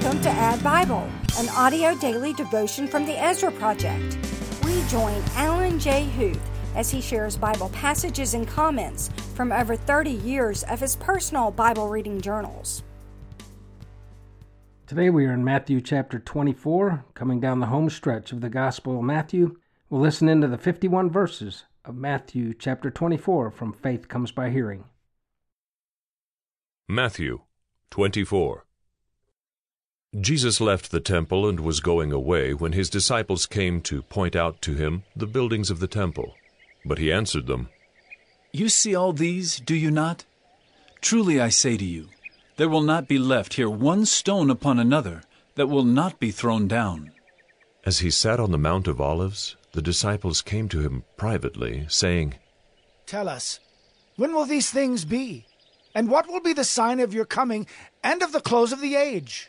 Welcome to ADDBIBLE, an audio daily devotion from the Ezra Project. We join Alan J. Huth as he shares Bible passages and comments from over 30 years of his personal Bible reading journals. Today we are in Matthew chapter 24, coming down the home stretch of the Gospel of Matthew. We'll listen into the 51 verses of Matthew chapter 24 from Faith Comes by Hearing. Matthew 24 Jesus left the temple and was going away when his disciples came to point out to him the buildings of the temple. But he answered them, You see all these, do you not? Truly I say to you, there will not be left here one stone upon another that will not be thrown down. As he sat on the Mount of Olives, the disciples came to him privately, saying, Tell us, when will these things be? And what will be the sign of your coming and of the close of the age?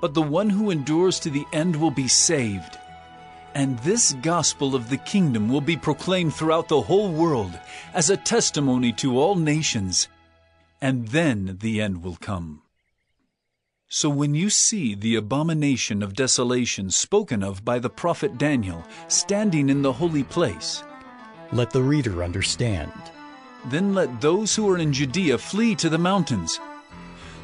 But the one who endures to the end will be saved. And this gospel of the kingdom will be proclaimed throughout the whole world as a testimony to all nations. And then the end will come. So when you see the abomination of desolation spoken of by the prophet Daniel standing in the holy place, let the reader understand. Then let those who are in Judea flee to the mountains.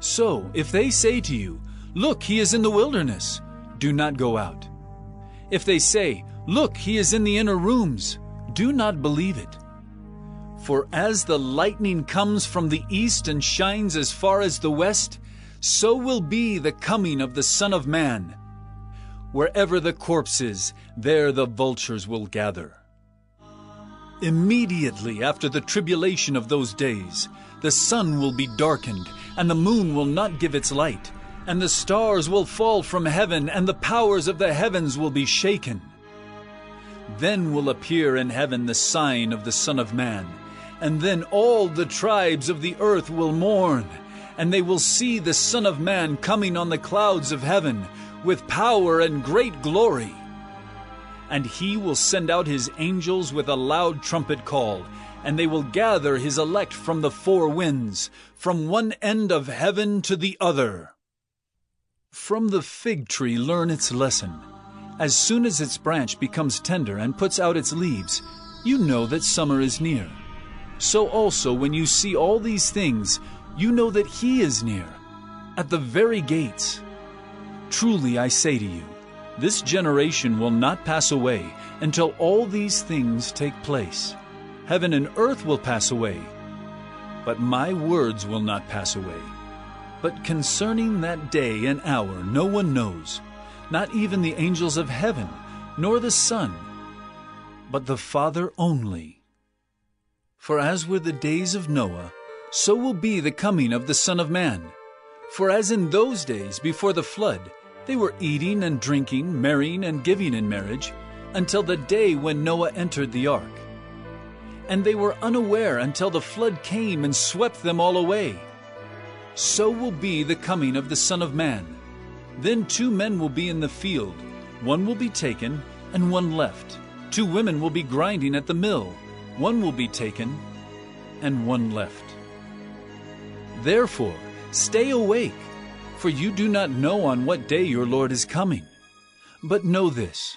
So, if they say to you, Look, he is in the wilderness, do not go out. If they say, Look, he is in the inner rooms, do not believe it. For as the lightning comes from the east and shines as far as the west, so will be the coming of the Son of Man. Wherever the corpse is, there the vultures will gather. Immediately after the tribulation of those days, the sun will be darkened, and the moon will not give its light, and the stars will fall from heaven, and the powers of the heavens will be shaken. Then will appear in heaven the sign of the Son of Man, and then all the tribes of the earth will mourn, and they will see the Son of Man coming on the clouds of heaven with power and great glory. And he will send out his angels with a loud trumpet call, and they will gather his elect from the four winds, from one end of heaven to the other. From the fig tree learn its lesson. As soon as its branch becomes tender and puts out its leaves, you know that summer is near. So also, when you see all these things, you know that he is near, at the very gates. Truly I say to you, this generation will not pass away until all these things take place. Heaven and earth will pass away, but my words will not pass away. But concerning that day and hour no one knows, not even the angels of heaven, nor the Son, but the Father only. For as were the days of Noah, so will be the coming of the Son of Man. For as in those days before the flood, they were eating and drinking, marrying and giving in marriage, until the day when Noah entered the ark. And they were unaware until the flood came and swept them all away. So will be the coming of the Son of Man. Then two men will be in the field, one will be taken, and one left. Two women will be grinding at the mill, one will be taken, and one left. Therefore, stay awake, for you do not know on what day your Lord is coming. But know this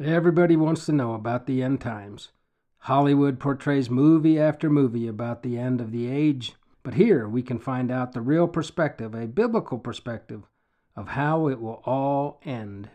Everybody wants to know about the end times. Hollywood portrays movie after movie about the end of the age, but here we can find out the real perspective, a biblical perspective, of how it will all end.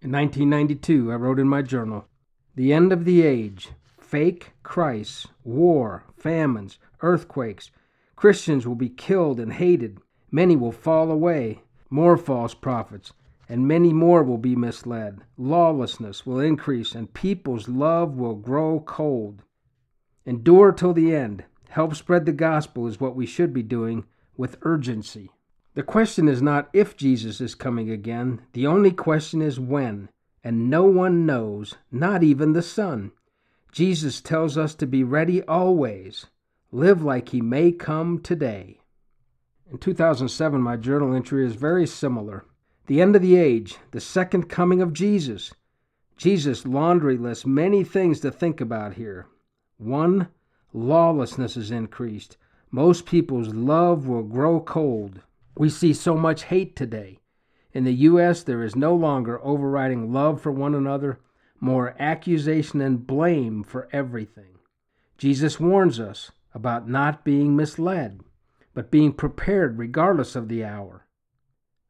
In 1992, I wrote in my journal The end of the age, fake Christ, war, famines, earthquakes. Christians will be killed and hated. Many will fall away, more false prophets, and many more will be misled. Lawlessness will increase, and people's love will grow cold. Endure till the end. Help spread the gospel is what we should be doing with urgency. The question is not if Jesus is coming again, the only question is when, and no one knows, not even the Son. Jesus tells us to be ready always. Live like He may come today. In 2007, my journal entry is very similar. The end of the age, the second coming of Jesus. Jesus' laundry lists many things to think about here. One, lawlessness is increased. Most people's love will grow cold. We see so much hate today. In the U.S., there is no longer overriding love for one another, more accusation and blame for everything. Jesus warns us about not being misled, but being prepared regardless of the hour.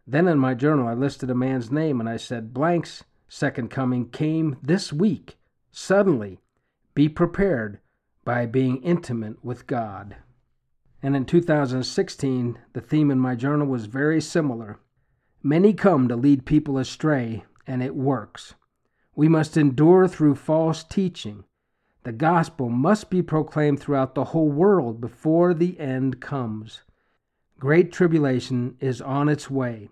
Then in my journal, I listed a man's name and I said, Blank's second coming came this week. Suddenly, be prepared by being intimate with God. And in 2016, the theme in my journal was very similar. Many come to lead people astray, and it works. We must endure through false teaching. The gospel must be proclaimed throughout the whole world before the end comes. Great tribulation is on its way.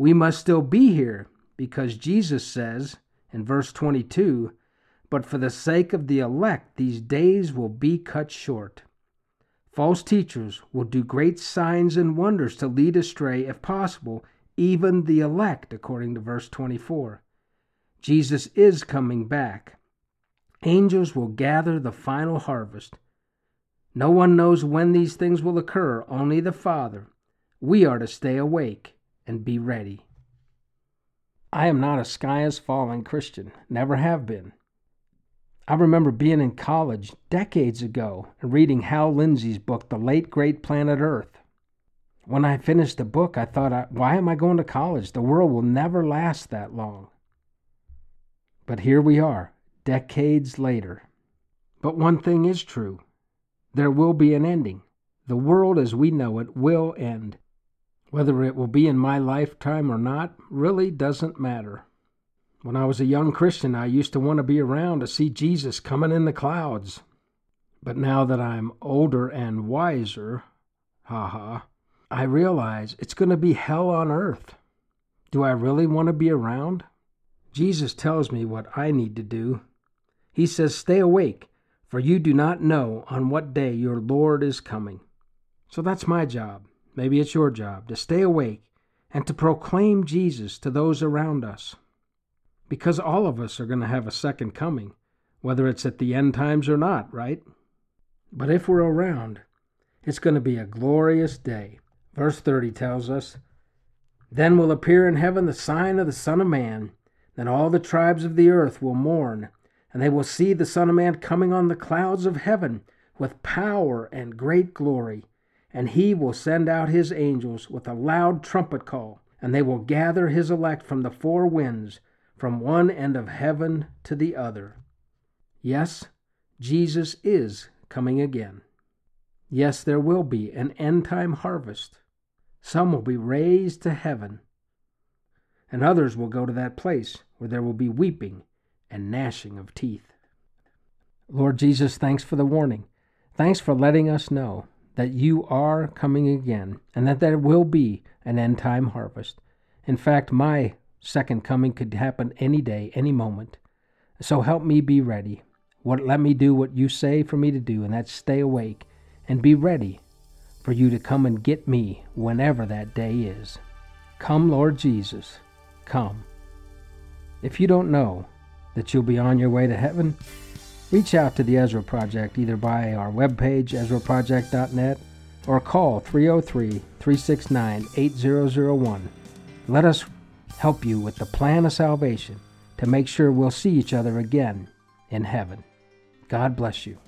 We must still be here because Jesus says in verse 22 But for the sake of the elect, these days will be cut short. False teachers will do great signs and wonders to lead astray, if possible, even the elect, according to verse 24. Jesus is coming back. Angels will gather the final harvest. No one knows when these things will occur, only the Father. We are to stay awake and be ready. I am not a sky is falling Christian, never have been. I remember being in college decades ago and reading Hal Lindsey's book, The Late Great Planet Earth. When I finished the book, I thought, why am I going to college? The world will never last that long. But here we are, decades later. But one thing is true there will be an ending. The world as we know it will end. Whether it will be in my lifetime or not really doesn't matter. When I was a young Christian, I used to want to be around to see Jesus coming in the clouds. But now that I'm older and wiser, ha ha, I realize it's going to be hell on earth. Do I really want to be around? Jesus tells me what I need to do. He says, Stay awake, for you do not know on what day your Lord is coming. So that's my job. Maybe it's your job to stay awake and to proclaim Jesus to those around us. Because all of us are going to have a second coming, whether it's at the end times or not, right? But if we're around, it's going to be a glorious day. Verse 30 tells us Then will appear in heaven the sign of the Son of Man. Then all the tribes of the earth will mourn, and they will see the Son of Man coming on the clouds of heaven with power and great glory. And he will send out his angels with a loud trumpet call, and they will gather his elect from the four winds, from one end of heaven to the other. Yes, Jesus is coming again. Yes, there will be an end time harvest. Some will be raised to heaven, and others will go to that place where there will be weeping and gnashing of teeth. Lord Jesus, thanks for the warning. Thanks for letting us know that you are coming again and that there will be an end time harvest. In fact, my second coming could happen any day, any moment. So help me be ready. What let me do what you say for me to do, and that's stay awake and be ready for you to come and get me whenever that day is. Come, Lord Jesus, come. If you don't know that you'll be on your way to heaven, reach out to the Ezra Project either by our webpage, EzraProject.net, or call 303 369 8001. Let us help you with the plan of salvation to make sure we'll see each other again in heaven. God bless you.